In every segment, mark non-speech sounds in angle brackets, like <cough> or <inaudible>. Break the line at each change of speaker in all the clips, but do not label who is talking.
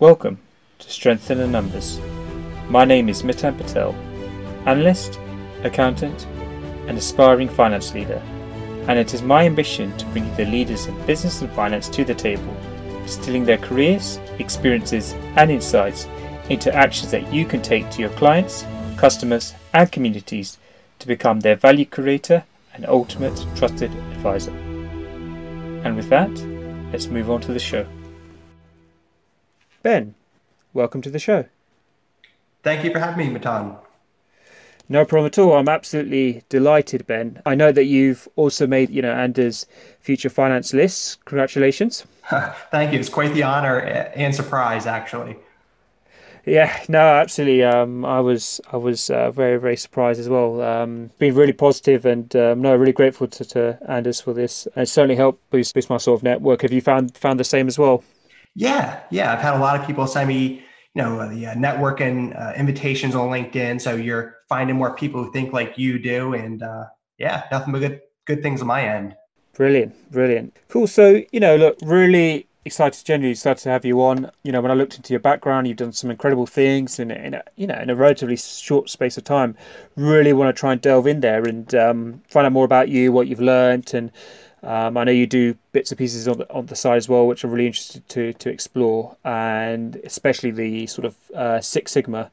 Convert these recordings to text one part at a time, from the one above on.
Welcome to Strengthen the Numbers. My name is Mitan Patel, analyst, accountant, and aspiring finance leader, and it is my ambition to bring the leaders in business and finance to the table, distilling their careers, experiences, and insights into actions that you can take to your clients, customers, and communities to become their value creator and ultimate trusted advisor. And with that, let's move on to the show. Ben, welcome to the show.
Thank you for having me, Matan.
No problem at all. I'm absolutely delighted, Ben. I know that you've also made, you know, Anders future finance lists. Congratulations. <laughs>
Thank you. It's quite the honor and surprise, actually.
Yeah, no, absolutely. Um, I was I was uh, very very surprised as well. Um, been really positive and um, no, really grateful to, to Anders for this. And it certainly helped boost boost my sort of network. Have you found found the same as well?
Yeah, yeah. I've had a lot of people send me you know the uh, networking uh, invitations on LinkedIn. So you're finding more people who think like you do, and uh, yeah, nothing but good good things on my end.
Brilliant, brilliant, cool. So you know, look, really excited, genuinely excited to have you on. You know, when I looked into your background, you've done some incredible things in, in a, you know in a relatively short space of time. Really want to try and delve in there and um, find out more about you, what you've learned, and um, I know you do bits and pieces on the, on the side as well, which I'm really interested to to explore, and especially the sort of uh, Six Sigma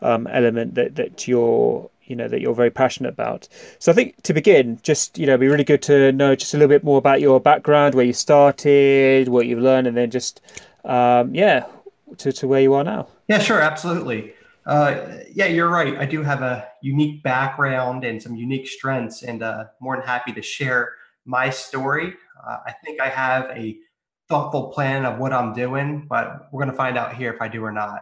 um, element that that you're you know that you're very passionate about. So I think to begin, just you know, be really good to know just a little bit more about your background, where you started, what you've learned, and then just um, yeah, to to where you are now.
Yeah, sure, absolutely. Uh, yeah, you're right. I do have a unique background and some unique strengths, and uh, more than happy to share my story. Uh, I think I have a thoughtful plan of what I'm doing, but we're going to find out here if I do or not.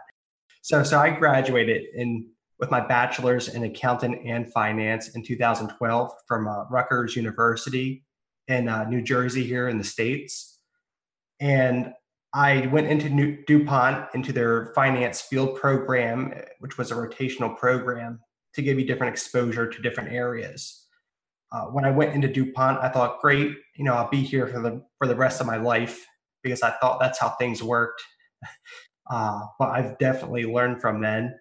So, so I graduated in with my bachelor's in accounting and finance in 2012 from uh, Rutgers University in uh, New Jersey here in the states, and I went into New, DuPont into their finance field program, which was a rotational program to give you different exposure to different areas uh, when I went into DuPont, I thought, great, you know, I'll be here for the for the rest of my life because I thought that's how things worked. <laughs> Uh, but I've definitely learned from then.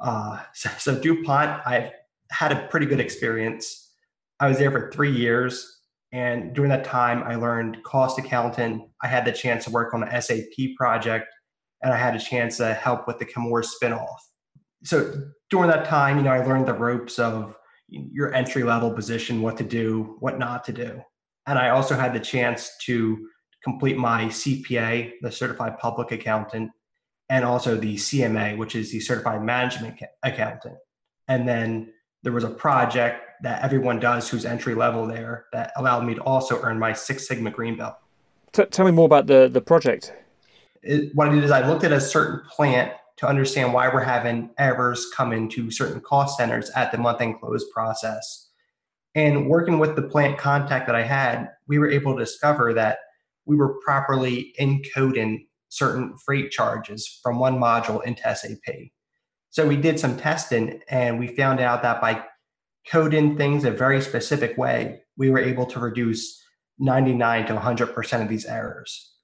Uh, <laughs> so, so DuPont, I've had a pretty good experience. I was there for three years, and during that time, I learned cost accounting. I had the chance to work on an SAP project, and I had a chance to help with the Chemours spinoff. So during that time, you know, I learned the ropes of your entry level position, what to do, what not to do. And I also had the chance to complete my CPA, the Certified Public Accountant, and also the CMA, which is the Certified Management Accountant. And then there was a project that everyone does who's entry level there that allowed me to also earn my Six Sigma Green Belt.
T- tell me more about the, the project.
It, what I did is I looked at a certain plant to understand why we're having errors come into certain cost centers at the month end close process. And working with the plant contact that I had, we were able to discover that we were properly encoding certain freight charges from one module into SAP. So we did some testing and we found out that by coding things a very specific way, we were able to reduce 99 to 100% of these errors.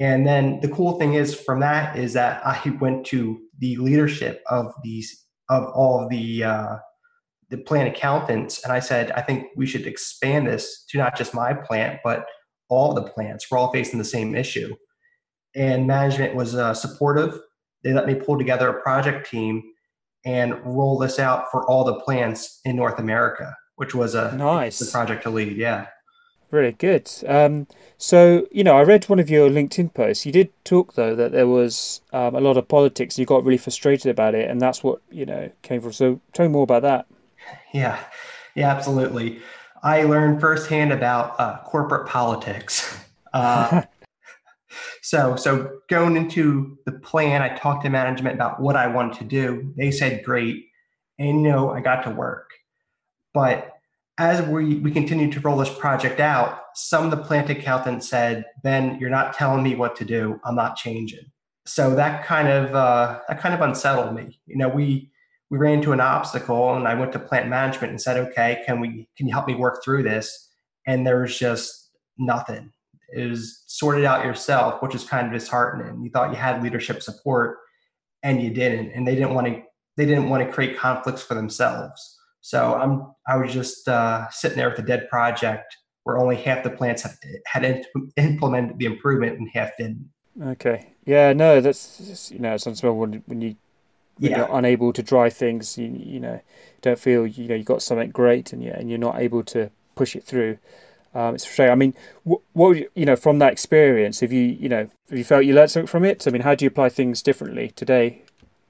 And then the cool thing is from that is that I went to the leadership of these of all of the uh, the plant accountants, and I said, I think we should expand this to not just my plant, but all the plants. We're all facing the same issue. And management was uh, supportive. They let me pull together a project team and roll this out for all the plants in North America, which was a
nice
project to lead. Yeah.
Really good. Um, so, you know, I read one of your LinkedIn posts. You did talk, though, that there was um, a lot of politics. You got really frustrated about it, and that's what, you know, came from. So, tell me more about that.
Yeah, yeah, absolutely. I learned firsthand about uh, corporate politics. <laughs> Uh, so, so going into the plan, I talked to management about what I wanted to do. They said, great. And, you know, I got to work. But as we, we continued to roll this project out, some of the plant accountants said, Ben, you're not telling me what to do. I'm not changing. So that kind of uh, that kind of unsettled me. You know, we we ran into an obstacle and I went to plant management and said, okay, can we can you help me work through this? And there's just nothing. is sorted out yourself, which is kind of disheartening. You thought you had leadership support and you didn't, and they didn't want to they didn't want to create conflicts for themselves. So I'm I was just uh, sitting there with a dead project where only half the plants had, had implemented the improvement and half didn't.
Okay. Yeah. No, that's you know it's unspell when when you when
Yeah.
you're unable to dry things, you you know don't feel you know you got something great and you and you're not able to push it through. Um, it's frustrating. I mean, what, what you know from that experience, have you you know have you felt you learned something from it? I mean, how do you apply things differently today?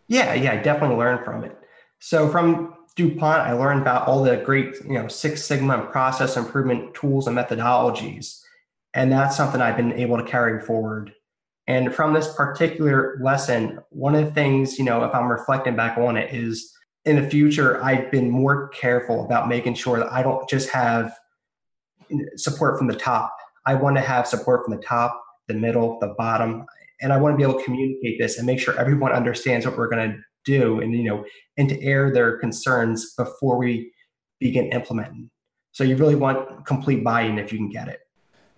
Yeah, yeah, I definitely learned from it. So from DuPont, I learned about all the great, you know, Six Sigma and process improvement tools and methodologies. And that's something I've been able to carry forward. And from this particular lesson, one of the things, you know, if I'm reflecting back on it, is in the future, I've been more careful about making sure that I don't just have support from the top. I want to have support from the top, the middle, the bottom, and I want to be able to communicate this and make sure everyone understands what we're going to do, and you know, and to air their concerns before we begin implementing. So you really want complete buy-in if you can get it.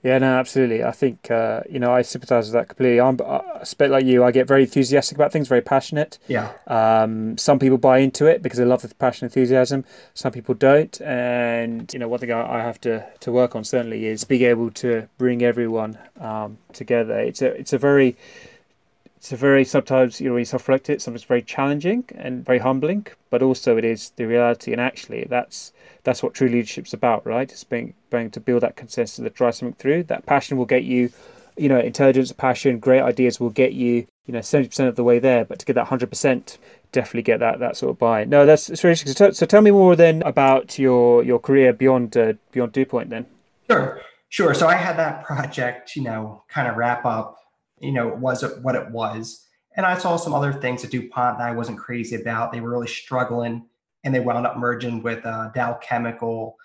Yeah, no, absolutely. I think uh, you know I sympathise with that completely. I'm a bit like you. I get very enthusiastic about things, very passionate.
Yeah.
Um, some people buy into it because they love the passion, enthusiasm. Some people don't, and you know one thing I, I have to, to work on certainly is being able to bring everyone um, together. It's a it's a very it's a very sometimes you know you self-reflect it, sometimes very challenging and very humbling, but also it is the reality. And actually, that's that's what true leadership's about, right? It's being being to build that consensus that drives something through. That passion will get you, you know, intelligence, passion, great ideas will get you, you know, seventy percent of the way there. But to get that hundred percent, definitely get that that sort of buy. No, that's it's really interesting. So, so tell me more then about your your career beyond uh, beyond DuPont then.
Sure, sure. So I had that project, you know, kind of wrap up. You know, was what it was? And I saw some other things at DuPont that I wasn't crazy about. They were really struggling, and they wound up merging with uh, Dow Chemical.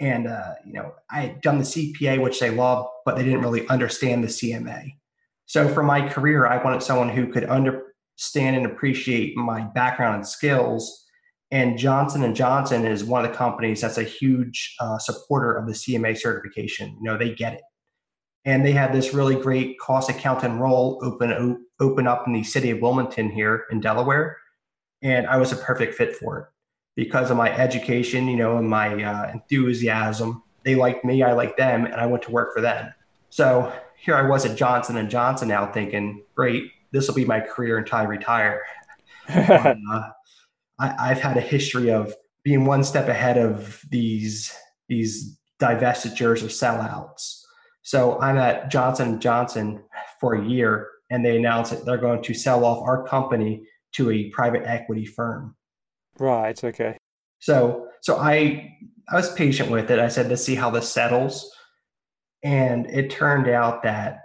And uh, you know, I had done the CPA, which they loved, but they didn't really understand the CMA. So for my career, I wanted someone who could understand and appreciate my background and skills. And Johnson and Johnson is one of the companies that's a huge uh, supporter of the CMA certification. You know, they get it and they had this really great cost accountant role open open up in the city of Wilmington here in Delaware, and I was a perfect fit for it because of my education, you know, and my uh, enthusiasm. They liked me, I liked them, and I went to work for them. So here I was at Johnson and Johnson now, thinking, great, this will be my career until I retire. um, <laughs> uh, I, I've had a history of being one step ahead of these these divestitures or sellouts. So I'm at Johnson Johnson for a year, and they announced that they're going to sell off our company to a private equity firm.
Right. Okay.
So so I I was patient with it. I said, let's see how this settles. And it turned out that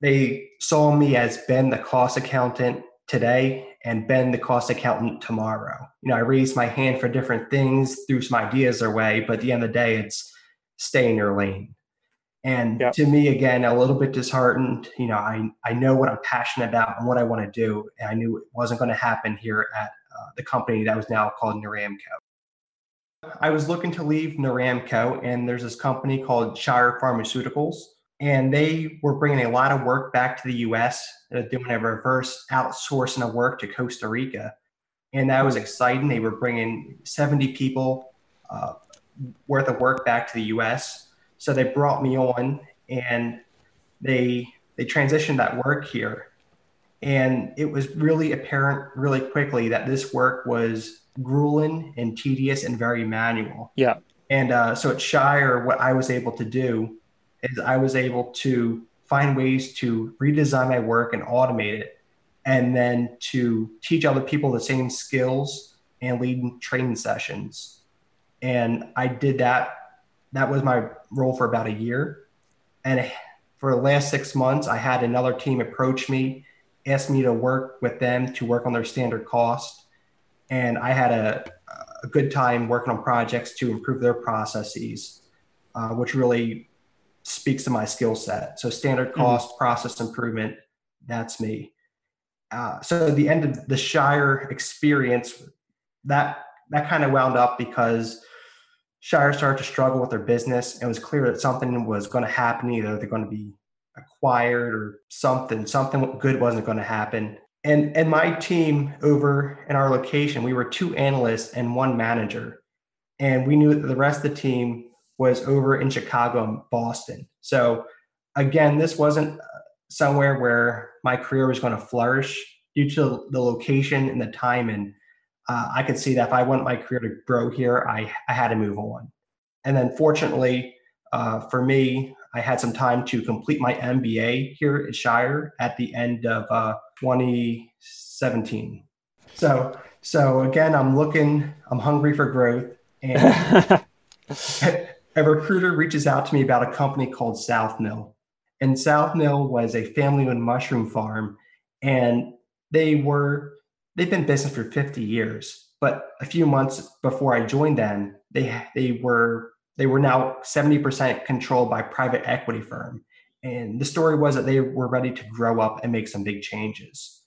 they saw me as Ben the cost accountant today and Ben the cost accountant tomorrow. You know, I raised my hand for different things, threw some ideas their way, but at the end of the day, it's stay in your lane. And
Yep.
to me, again, a little bit disheartened. You know, I, I know what I'm passionate about and what I want to do. And I knew it wasn't going to happen here at uh, the company that was now called Naramco. I was looking to leave Naramco, and there's this company called Shire Pharmaceuticals, and they were bringing a lot of work back to the U.S. They're doing a reverse outsourcing of work to Costa Rica, and that was exciting. They were bringing 70 people uh, worth of work back to the U.S. So they brought me on, and they they transitioned that work here, and it was really apparent really quickly that this work was grueling and tedious and very manual.
Yeah.
And uh, so at Shire, what I was able to do is I was able to find ways to redesign my work and automate it, and then to teach other people the same skills and lead training sessions. And I did that. That was my role for about a year. And for the last six months, I had another team approach me, ask me to work with them to work on their standard cost. And I had a, a good time working on projects to improve their processes, uh, which really speaks to my skill set. So standard cost, process improvement, that's me. Uh, so the end of the Shire experience, that that kind of wound up because Shire started to struggle with their business, it was clear that something was going to happen. Either they're going to be acquired or something, something good wasn't going to happen. And and my team over in our location, we were two analysts and one manager, and we knew that the rest of the team was over in Chicago and Boston. So again, this wasn't uh, somewhere where my career was going to flourish due to the location and the time. And uh, I could see that if I want my career to grow here, I, I had to move on. And then fortunately uh, for me, I had some time to complete my MBA here at Shire at the end of uh, 2017. So, so again, I'm looking, I'm hungry for growth. And <laughs> a recruiter reaches out to me about a company called South Mill. And South Mill was a family owned mushroom farm. And they were, they've been business for 50 years. But a few months before I joined them, they, they were they were now 70% controlled by private equity firm. And the story was that they were ready to grow up and make some big changes.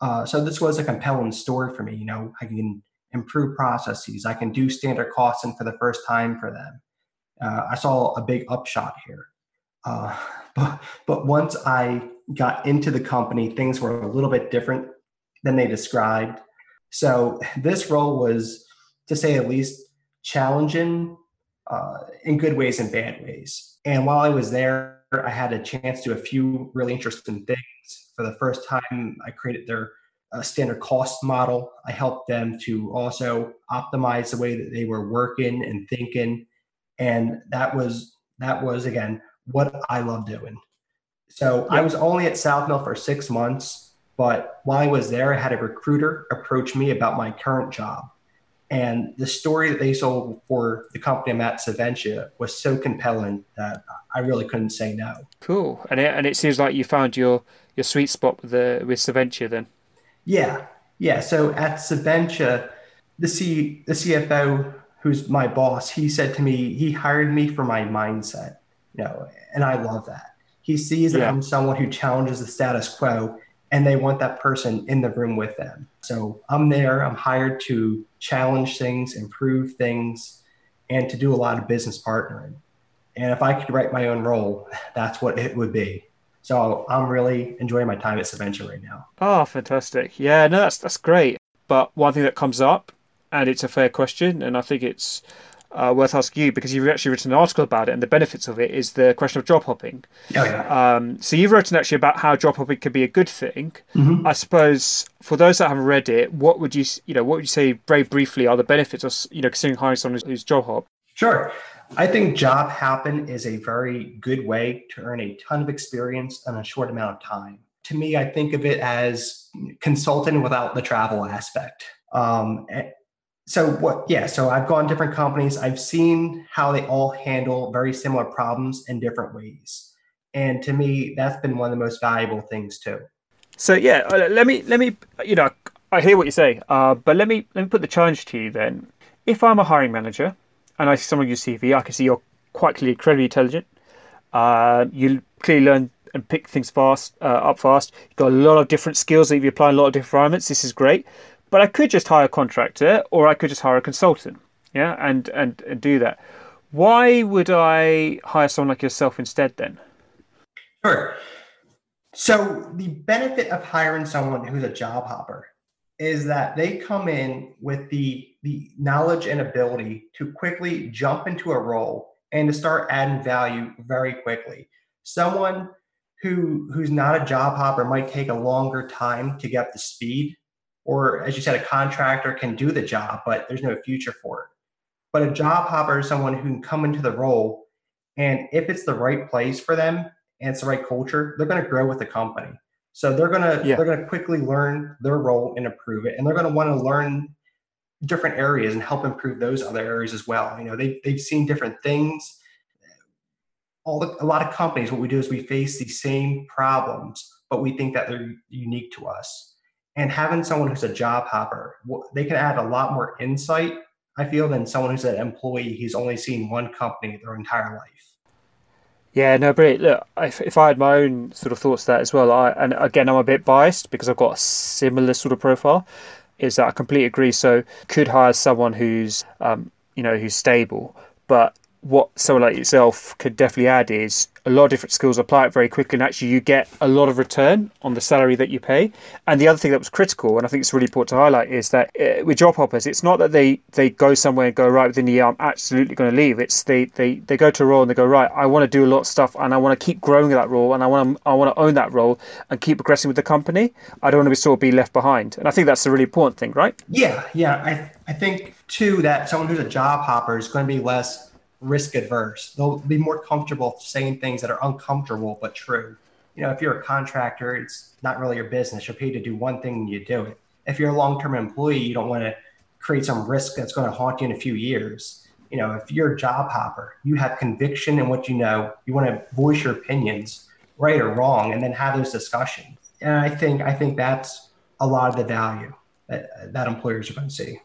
Uh, so this was a compelling story for me. You know, I can improve processes. I can do standard costing for the first time for them. Uh, I saw a big upshot here. Uh, <laughs> but, but once I got into the company, things were a little bit different than they described. So this role was, to say at least, challenging uh, in good ways and bad ways. And while I was there, I had a chance to do a few really interesting things. For the first time, I created their uh, standard cost model. I helped them to also optimize the way that they were working and thinking, and that was that was again what I love doing. So I was only at South Mill for six months, but while I was there, I had a recruiter approach me about my current job and the story that they sold for the company I'm at, Saventia, was so compelling that I really couldn't say no.
Cool. And it, and it seems like you found your, your sweet spot with the with Saventia then.
Yeah. Yeah. So at Saventia, the C the CFO who's my boss, he said to me, he hired me for my mindset. You know, and I love that. He sees that yeah. I'm someone who challenges the status quo and they want that person in the room with them. So I'm there, I'm hired to challenge things, improve things, and to do a lot of business partnering. And if I could write my own role, <laughs> that's what it would be. So I'm really enjoying my time at Saventia right now.
Oh, fantastic. Yeah, no, that's that's great. But one thing that comes up, and it's a fair question, and I think it's uh, worth asking you because you've actually written an article about it, and the benefits of it is the question of job hopping.
Oh, yeah.
Um, so you've written actually about how job hopping can be a good thing. Mm-hmm. I suppose for those that haven't read it, what would you you know what would you say very briefly are the benefits of you know considering hiring someone who's job hop?
Sure. I think job hopping is a very good way to earn a ton of experience in a short amount of time. To me, I think of it as consulting without the travel aspect. Um, so what yeah so i've gone different companies. I've seen how they all handle very similar problems in different ways. And to me that's been one of the most valuable things too.
So yeah uh, let me let me you know i hear what you say uh, but let me let me put the challenge to you then. If i'm a hiring manager and i see someone your cv i can see you're quite clearly incredibly intelligent. Uh, you clearly learn and pick things fast uh, up fast. You've got a lot of different skills that you apply in a lot of different environments. This is great but I could just hire a contractor or I could just hire a consultant, yeah, and, and, and do that. Why would I hire someone like yourself instead then?
Sure. So the benefit of hiring someone who's a job hopper is that they come in with the the knowledge and ability to quickly jump into a role and to start adding value very quickly. Someone who who's not a job hopper might take a longer time to get to speed or as you said, a contractor can do the job, but there's no future for it. But a job hopper is someone who can come into the role, and if it's the right place for them and it's the right culture, they're going to grow with the company. So they're gonna yeah. they're gonna quickly learn their role and improve it, and they're gonna want to learn different areas and help improve those other areas as well. You know, they they've seen different things. All the, a lot of companies, what we do is we face the same problems, but we think that they're unique to us and having someone who's a job hopper they can add a lot more insight i feel than someone who's an employee who's only seen one company their entire life.
Yeah no but look if, if i had my own sort of thoughts that as well i and again i'm a bit biased because i've got a similar sort of profile is that i completely agree. So could hire someone who's um, you know who's stable but what someone like yourself could definitely add is a lot of different skills apply it very quickly and actually you get a lot of return on the salary that you pay. And the other thing that was critical and i think it's really important to highlight is that uh, with job hoppers it's not that they they go somewhere and go right within the year i'm absolutely going to leave. It's they they they go to a role and they go right i want to do a lot of stuff and i want to keep growing that role and i want to i want to own that role and keep progressing with the company. I don't want to be sort of be left behind. And i think that's a really important thing right?
Yeah yeah. I i think too that someone who's a job hopper is going to be less risk adverse. They'll be more comfortable saying things that are uncomfortable but true. You know, if you're a contractor, it's not really your business. You're paid to do one thing and you do it. If you're a long term employee, you don't want to create some risk that's going to haunt you in a few years. You know, if you're a job hopper, you have conviction in what you know, you want to voice your opinions, right or wrong, and then have those discussions. And I think I think that's a lot of the value that, that employers are going to see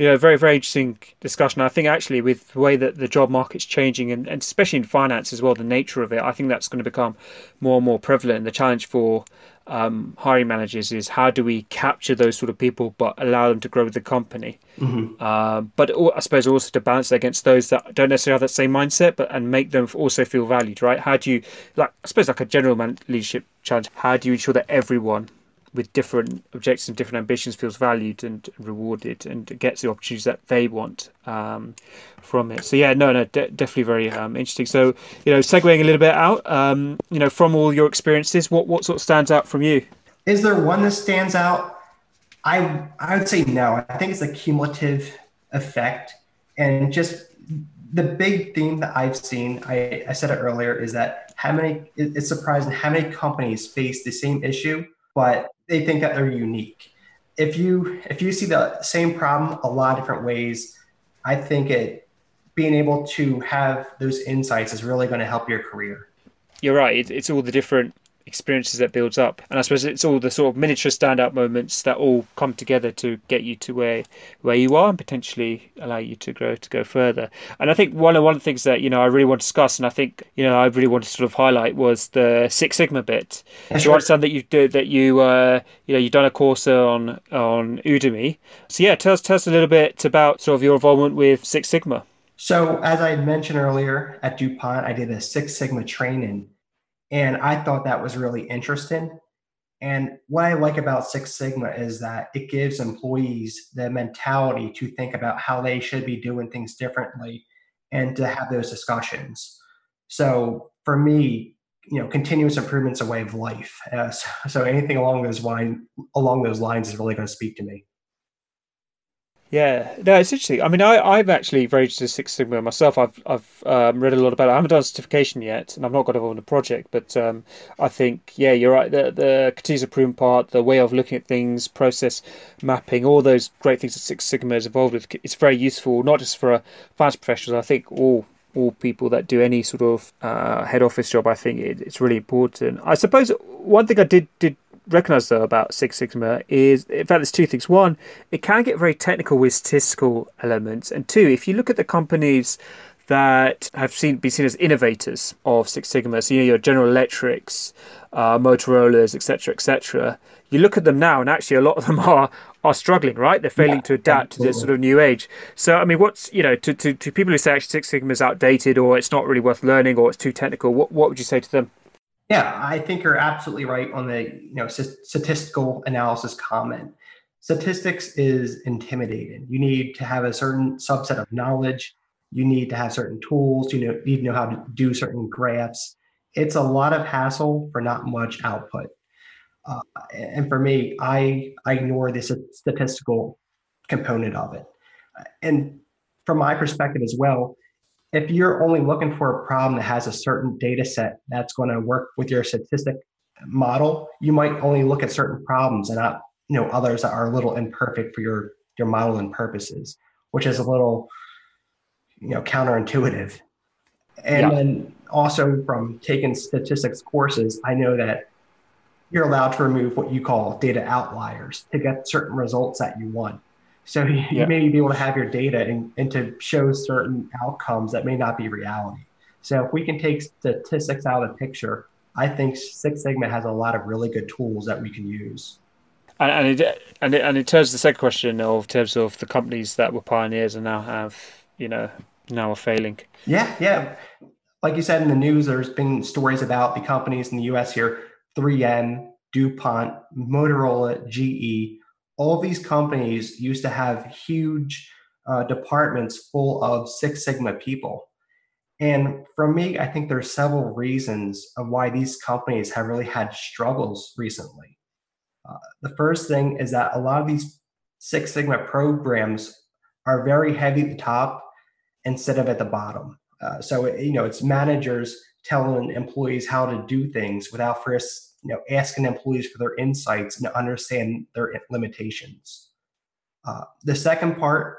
you know, very, very interesting discussion. I think actually with the way that the job market's changing and, and especially in finance as well, the nature of it, I think that's going to become more and more prevalent. The challenge for um, hiring managers is how do we capture those sort of people but allow them to grow with the company mm-hmm. uh, but i suppose also to balance against those that don't necessarily have that same mindset but and make them also feel valued right how do you like i suppose like a general man- leadership challenge how do you ensure that everyone with different objectives and different ambitions feels valued and rewarded and gets the opportunities that they want um, from it. So yeah, no, no, de- definitely very um, interesting. So you know, segueing a little bit out, um, you know, from all your experiences, what what sort of stands out from you?
Is there one that stands out? I I would say no. I think it's a cumulative effect, and just the big theme that I've seen. I, I said it earlier is that how many it's surprising how many companies face the same issue but they think that they're unique. If you if you see the same problem a lot of different ways, I think it being able to have those insights is really going to help your career.
You're right. it's all the different experiences that builds up. And i suppose it's all the sort of miniature standout moments that all come together to get you to where where you are and potentially allow you to grow to go further. And i think one of one of the things that you know i really want to discuss and i think you know i really want to sort of highlight was the six sigma bit. <laughs> So you understand that you did that you uh you know you've done a course on on udemy. So yeah tell us tell us a little bit about sort of your involvement with six sigma.
So as i mentioned earlier at dupont i did a six sigma training and I thought that was really interesting. And what I like about Six Sigma is that it gives employees the mentality to think about how they should be doing things differently and to have those discussions. So for me, you know, continuous improvement is a way of life. Uh, <laughs> so, so anything along those line along those lines is really going to speak to me.
Yeah, no, it's interesting. I mean, I, I've actually registered Six Sigma myself. I've I've um, read a lot about it. I haven't done a certification yet, and I've not got involved in the project. But um, I think, yeah, you're right. The the continuous improvement part, the way of looking at things, process mapping, all those great things that Six Sigma is involved with, it's very useful, not just for finance professionals. I think all all people that do any sort of uh, head office job. I think it, it's really important. I suppose one thing I did did recognize though about Six Sigma is, in fact, there's two things. One, it can get very technical with statistical elements, and two, if you look at the companies that have seen been seen as innovators of Six Sigma, so you know your General Electrics, uh, Motorola's, etc., etc. You look at them now, and actually a lot of them <laughs> are are struggling, right? They're failing yeah, to adapt absolutely. to this sort of new age. So, I mean, what's you know to, to, to people who say actually Six Sigma is outdated or it's not really worth learning or it's too technical, what what would you say to them?
Yeah, I think you're absolutely right on the you know statistical analysis comment. Statistics is intimidating. You need to have a certain subset of knowledge. You need to have certain tools. You know, need to know how to do certain graphs. It's a lot of hassle for not much output. Uh, and for me, I I ignore the statistical component of it. And from my perspective as well, if you're only looking for a problem that has a certain data set that's going to work with your statistic model, you might only look at certain problems and not you know others that are a little imperfect for your your modeling purposes, which is a little you know counterintuitive. And yeah. then also from taking statistics courses, I know that you're allowed to remove what you call data outliers to get certain results that you want. So you, yeah. may be able to have your data and, and to show certain outcomes that may not be reality. So if we can take statistics out of the picture, I think Six Sigma has a lot of really good tools that we can use.
And and, it, and, it, and in terms of the second question, of terms of the companies that were pioneers and now have you know now are failing.
Yeah, yeah. Like you said in the news, there's been stories about the companies in the US here 3M, DuPont, Motorola, GE. All these companies used to have huge uh, departments full of Six Sigma people. And for me, I think there's several reasons of why these companies have really had struggles recently. Uh, the first thing is that a lot of these Six Sigma programs are very heavy at the top instead of at the bottom. Uh, so you know, it's managers telling employees how to do things without first you know asking employees for their insights and understand their limitations. Uh, the second part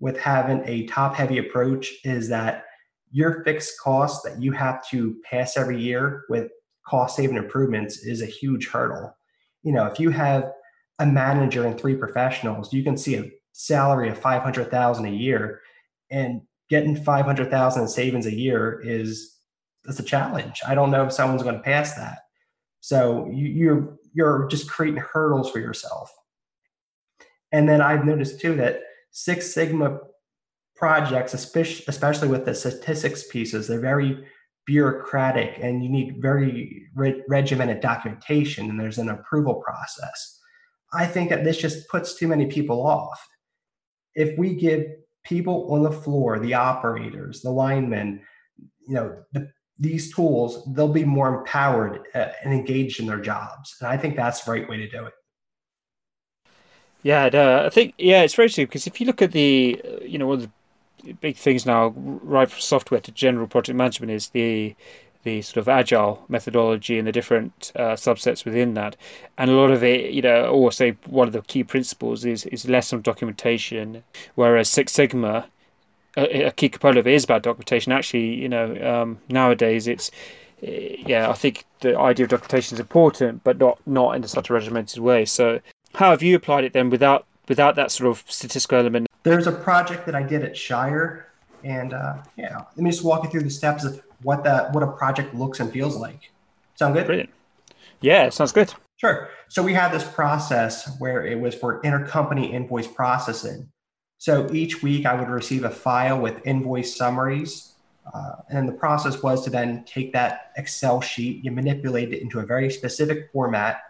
with having a top heavy approach is that your fixed costs that you have to pass every year with cost saving improvements is a huge hurdle. You know, if you have a manager and three professionals, you can see a salary of 500,000 a year and getting 500,000 in savings a year is that's a challenge. I don't know if someone's going to pass that. So you, you're you're just creating hurdles for yourself. And then I've noticed too that Six Sigma projects, especially with the statistics pieces, they're very bureaucratic and you need very re- regimented documentation and there's an approval process. I think that this just puts too many people off. If we give people on the floor, the operators, the linemen, you know, the, these tools, they'll be more empowered uh, and engaged in their jobs. And I think that's the right way to do it.
Yeah, no, I think yeah, it's very true because if you look at the, uh, you know, one of the big things now, right from software to general project management, is the the sort of agile methodology and the different uh, subsets within that. And a lot of it, you know, or say one of the key principles is is less on documentation, whereas Six Sigma, a, a key component of it is about documentation. Actually, you know, um, nowadays it's yeah, I think the idea of documentation is important, but not not in such a regimented way. So how have you applied it then without without that sort of statistical element?
There's a project that I did at Shire, and uh, yeah, let me just walk you through the steps of what that what a project looks and feels like. Sound good?
Brilliant. Yeah, sounds good.
Sure. So we had this process where it was for intercompany invoice processing. So each week I would receive a file with invoice summaries. Uh, and the process was to then take that Excel sheet, you manipulate it into a very specific format,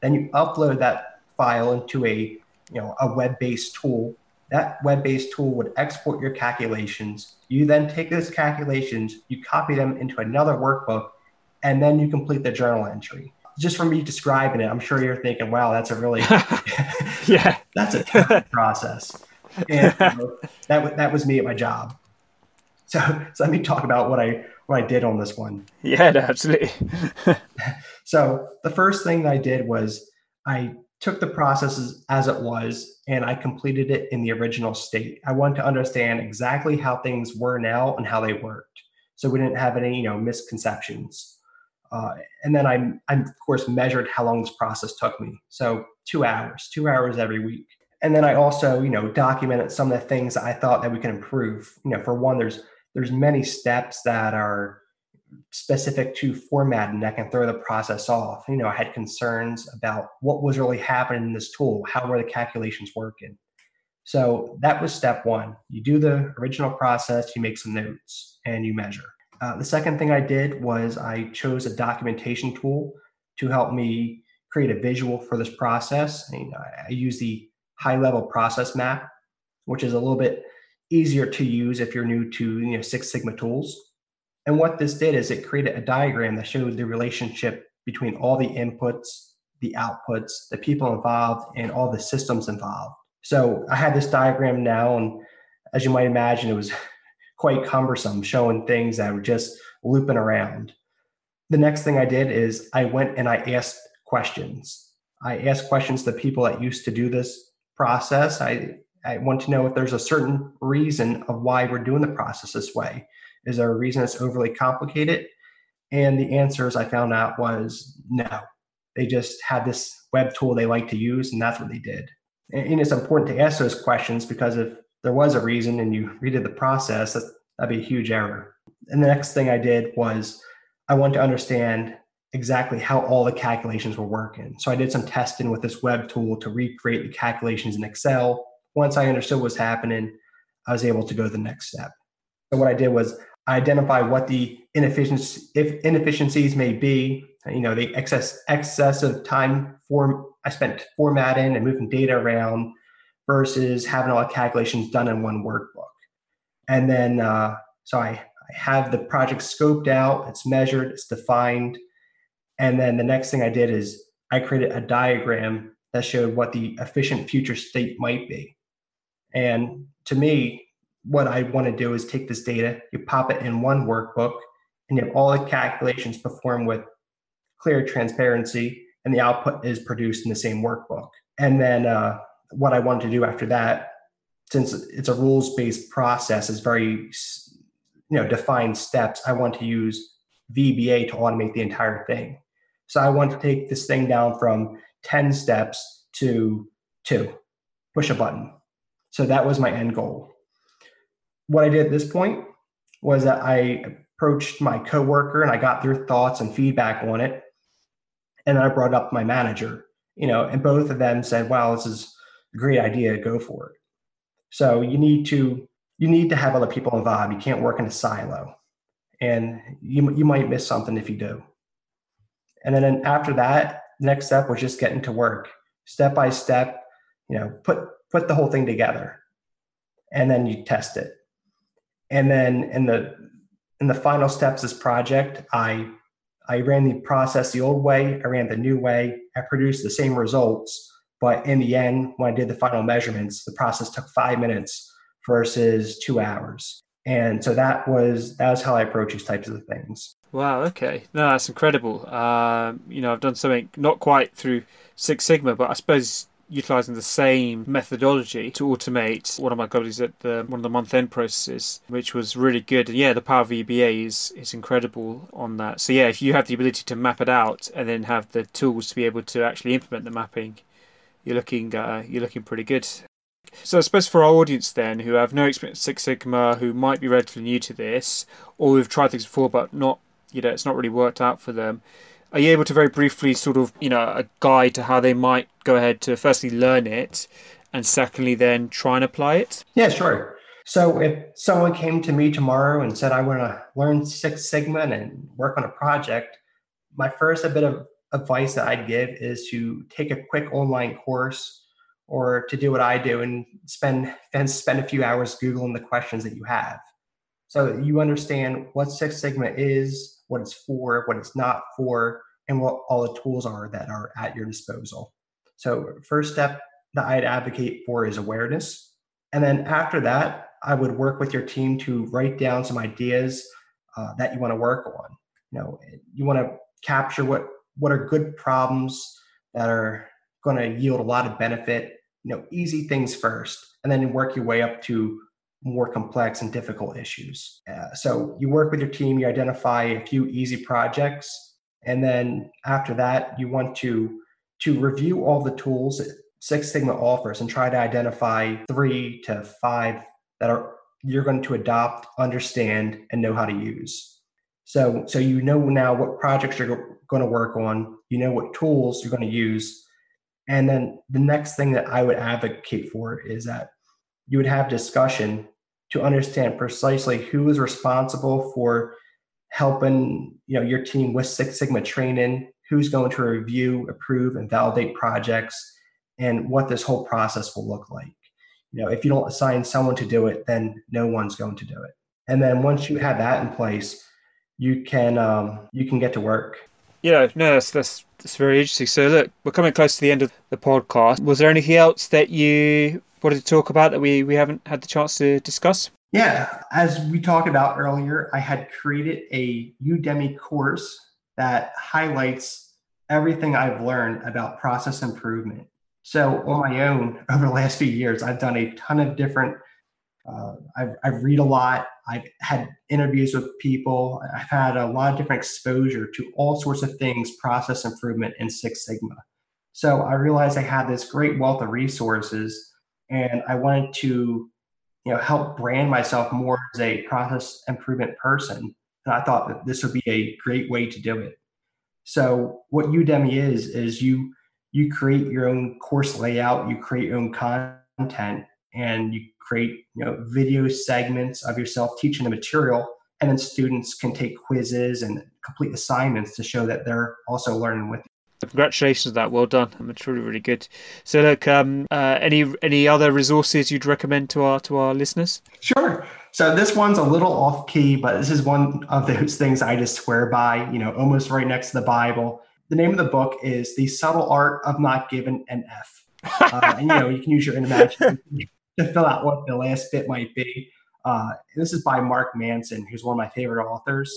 then you upload that file into a you know a web-based tool. That web-based tool would export your calculations. You then take those calculations, you copy them into another workbook, and then you complete the journal entry. Just from me describing it, I'm sure you're thinking, "Wow, that's a really <laughs>
yeah, <laughs>
that's a tough process." And you <laughs> know, that that was me at my job. So, so let me talk about what I what I did on this one.
Yeah, absolutely. <laughs>
so the first thing that I did was I took the processes as it was and I completed it in the original state. I wanted to understand exactly how things were now and how they worked. So we didn't have any, you know, misconceptions. Uh, and then I, I, of course, measured how long this process took me. So two hours, two hours every week. And then I also, you know, documented some of the things I thought that we could improve. You know, for one, there's there's many steps that are specific to formatting that can throw the process off. You know, I had concerns about what was really happening in this tool, how were the calculations working. So that was step one. You do the original process, you make some notes, and you measure. Uh, the second thing I did was I chose a documentation tool to help me create a visual for this process. I, mean, I use the high level process map, which is a little bit easier to use if you're new to you know Six Sigma tools. And what this did is it created a diagram that showed the relationship between all the inputs, the outputs, the people involved, and all the systems involved. So I had this diagram now, and as you might imagine, it was <laughs> quite cumbersome, showing things that were just looping around. The next thing I did is I went and I asked questions. I asked questions to people that used to do this process. I, I want to know if there's a certain reason of why we're doing the process this way. Is there a reason it's overly complicated? And the answers I found out was no. They just had this web tool they like to use, and that's what they did. And it's important to ask those questions because if there was a reason and you redid the process, that, that'd be a huge error. And the next thing I did was I want to understand exactly how all the calculations were working. So I did some testing with this web tool to recreate the calculations in Excel. Once I understood what was happening, I was able to go to the next step. So what I did was I identify what the inefficiencies if inefficiencies may be. You know, the excess excessive time form I spent formatting and moving data around versus having all the calculations done in one workbook. And then uh, so I, I have the project scoped out, it's measured, it's defined. And then the next thing I did is I created a diagram that showed what the efficient future state might be. And to me, what I want to do is take this data, you pop it in one workbook, and you have all the calculations performed with clear transparency, and the output is produced in the same workbook. And then uh, what I wanted to do after that, since it's a rules-based process, is very you know defined steps. I want to use VBA to automate the entire thing. So I want to take this thing down from 10 steps to two, push a button. So that was my end goal what I did at this point was that I approached my coworker and I got their thoughts and feedback on it. And then I brought up my manager, you know, and both of them said, wow, this is a great idea, go for it. So you need to you need to have other people involved. You can't work in a silo. And you you might miss something if you do. And then after that, next step was just getting to work, step by step, you know, put put the whole thing together. And then you test it and then in the in the final steps of this project, I I ran the process the old way, I ran the new way, I produced the same results, but in the end, when I did the final measurements, the process took five minutes versus two hours. And so that was that was how I approach these types of things.
Wow. Okay. No, that's incredible. Um, you know, I've done something not quite through Six Sigma, but I suppose utilizing the same methodology to automate one of my colleagues at the, one of the month end processes, which was really good. And yeah, the Power of VBA is, is incredible on that. So yeah, if you have the ability to map it out and then have the tools to be able to actually implement the mapping, you're looking uh, you're looking pretty good. So I suppose for our audience then, who have no experience Six Sigma, who might be relatively new to this, or who've tried things before but not, you know, it's not really worked out for them. Are you able to very briefly sort of you know a guide to how they might go ahead to firstly learn it and secondly then try and apply it?
Yeah sure. So if someone came to me tomorrow and said i want to learn six sigma and work on a project my first bit of advice that i'd give is to take a quick online course or to do what i do and spend <laughs> and spend a few hours googling the questions that you have. So you understand what six sigma is what it's for, what it's not for, and what all the tools are that are at your disposal. So, first step that I'd advocate for is awareness. And then after that, I would work with your team to write down some ideas uh, that you want to work on. You know, you want to capture what what are good problems that are going to yield a lot of benefit. You know, easy things first, and then work your way up to more complex and difficult issues. Uh, so you work with your team, you identify a few easy projects, and then after that, you want to to review all the tools that Six Sigma offers and try to identify three to five that are you're going to adopt, understand, and know how to use. So so you know now what projects you're going to work on, you know what tools you're going to use, and then the next thing that I would advocate for is that you would have discussion to understand precisely who is responsible for helping you know your team with Six Sigma training, who's going to review, approve, and validate projects, and what this whole process will look like. You know, if you don't assign someone to do it, then no one's going to do it. And then once you have that in place, you can um, you can get to work.
Yeah, no, that's, that's that's very interesting. So look, we're coming close to the end of the podcast. Was there anything else that you wanted to talk about that we, we haven't had the chance to discuss?
Yeah, as we talked about earlier, I had created a Udemy course that highlights everything I've learned about process improvement. So, on my own, <laughs> over the last few years, I've done a ton of different. Uh, I've, I've read a lot. I've had interviews with people. I've had a lot of different exposure to all sorts of things, process improvement and Six Sigma. So I realized I had this great wealth of resources and I wanted to, you know, help brand myself more as a process improvement person. And I thought that this would be a great way to do it. So what Udemy is is you you create your own course layout, you create your own content, and you create you know video segments of yourself teaching the material and then students can take quizzes and complete assignments to show that they're also learning with.
Congratulations on that. Well done. It's really, really good. So, look, um, uh, any any other resources you'd recommend to our to our listeners?
Sure. So this one's a little off key, but this is one of those things I just swear by. You know, almost right next to the Bible. The name of the book is "The Subtle Art of Not Giving an F," uh, and you know you can use your imagination <laughs> to fill out what the last bit might be. Uh, this is by Mark Manson, who's one of my favorite authors.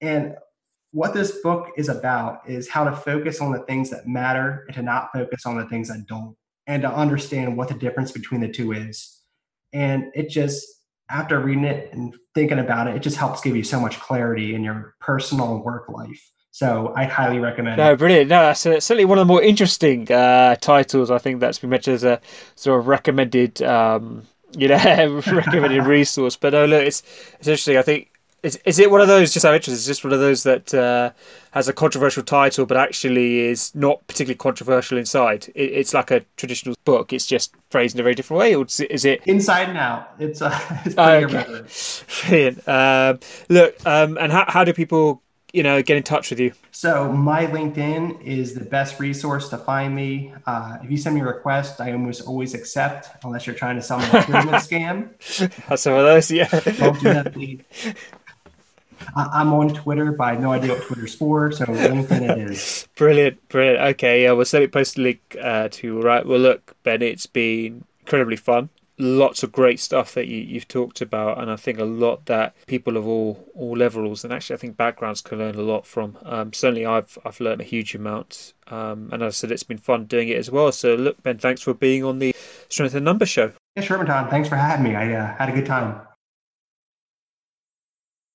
And what this book is about is how to focus on the things that matter and to not focus on the things that don't, and to understand what the difference between the two is. And it just, after reading it and thinking about it, it just helps give you so much clarity in your personal and work life. So I highly recommend it.
no,
it.
brilliant. No, that's uh, certainly one of the more interesting uh, titles. I think that's been mentioned as a sort of recommended um, you know, <laughs> recommended <laughs> resource. But no, look, it's it's interesting. I think is is it one of those? Just out of interest, is just one of those that uh, has a controversial title, but actually is not particularly controversial inside. It, it's like a traditional book. It's just phrased in a very different way, or is it
inside and out? It's uh, <laughs> it's pretty okay. <laughs>
Brilliant. Um, look, um, and how how do people you know, get in touch with you?
So my LinkedIn is the best resource to find me. Uh, if you send me a request, I almost always accept, unless you're trying to sell me a pyramid <laughs> scam.
That's some of those, yeah.
I'm on Twitter, but I have no idea what Twitter's for, so LinkedIn it is. <laughs>
Brilliant, brilliant. Okay, yeah, we'll certainly post a link uh, to right. Well, look, Ben, it's been incredibly fun lots of great stuff that you, you've talked about, and I think a lot that people of all all levels and actually I think backgrounds can learn a lot from. Um, certainly, I've I've learned a huge amount, um, and as I said, it's been fun doing it as well. So, look, Ben, thanks for being on the Strength and Number show.
Yeah, sure, Tom. Thanks for having me. I uh, had a good time.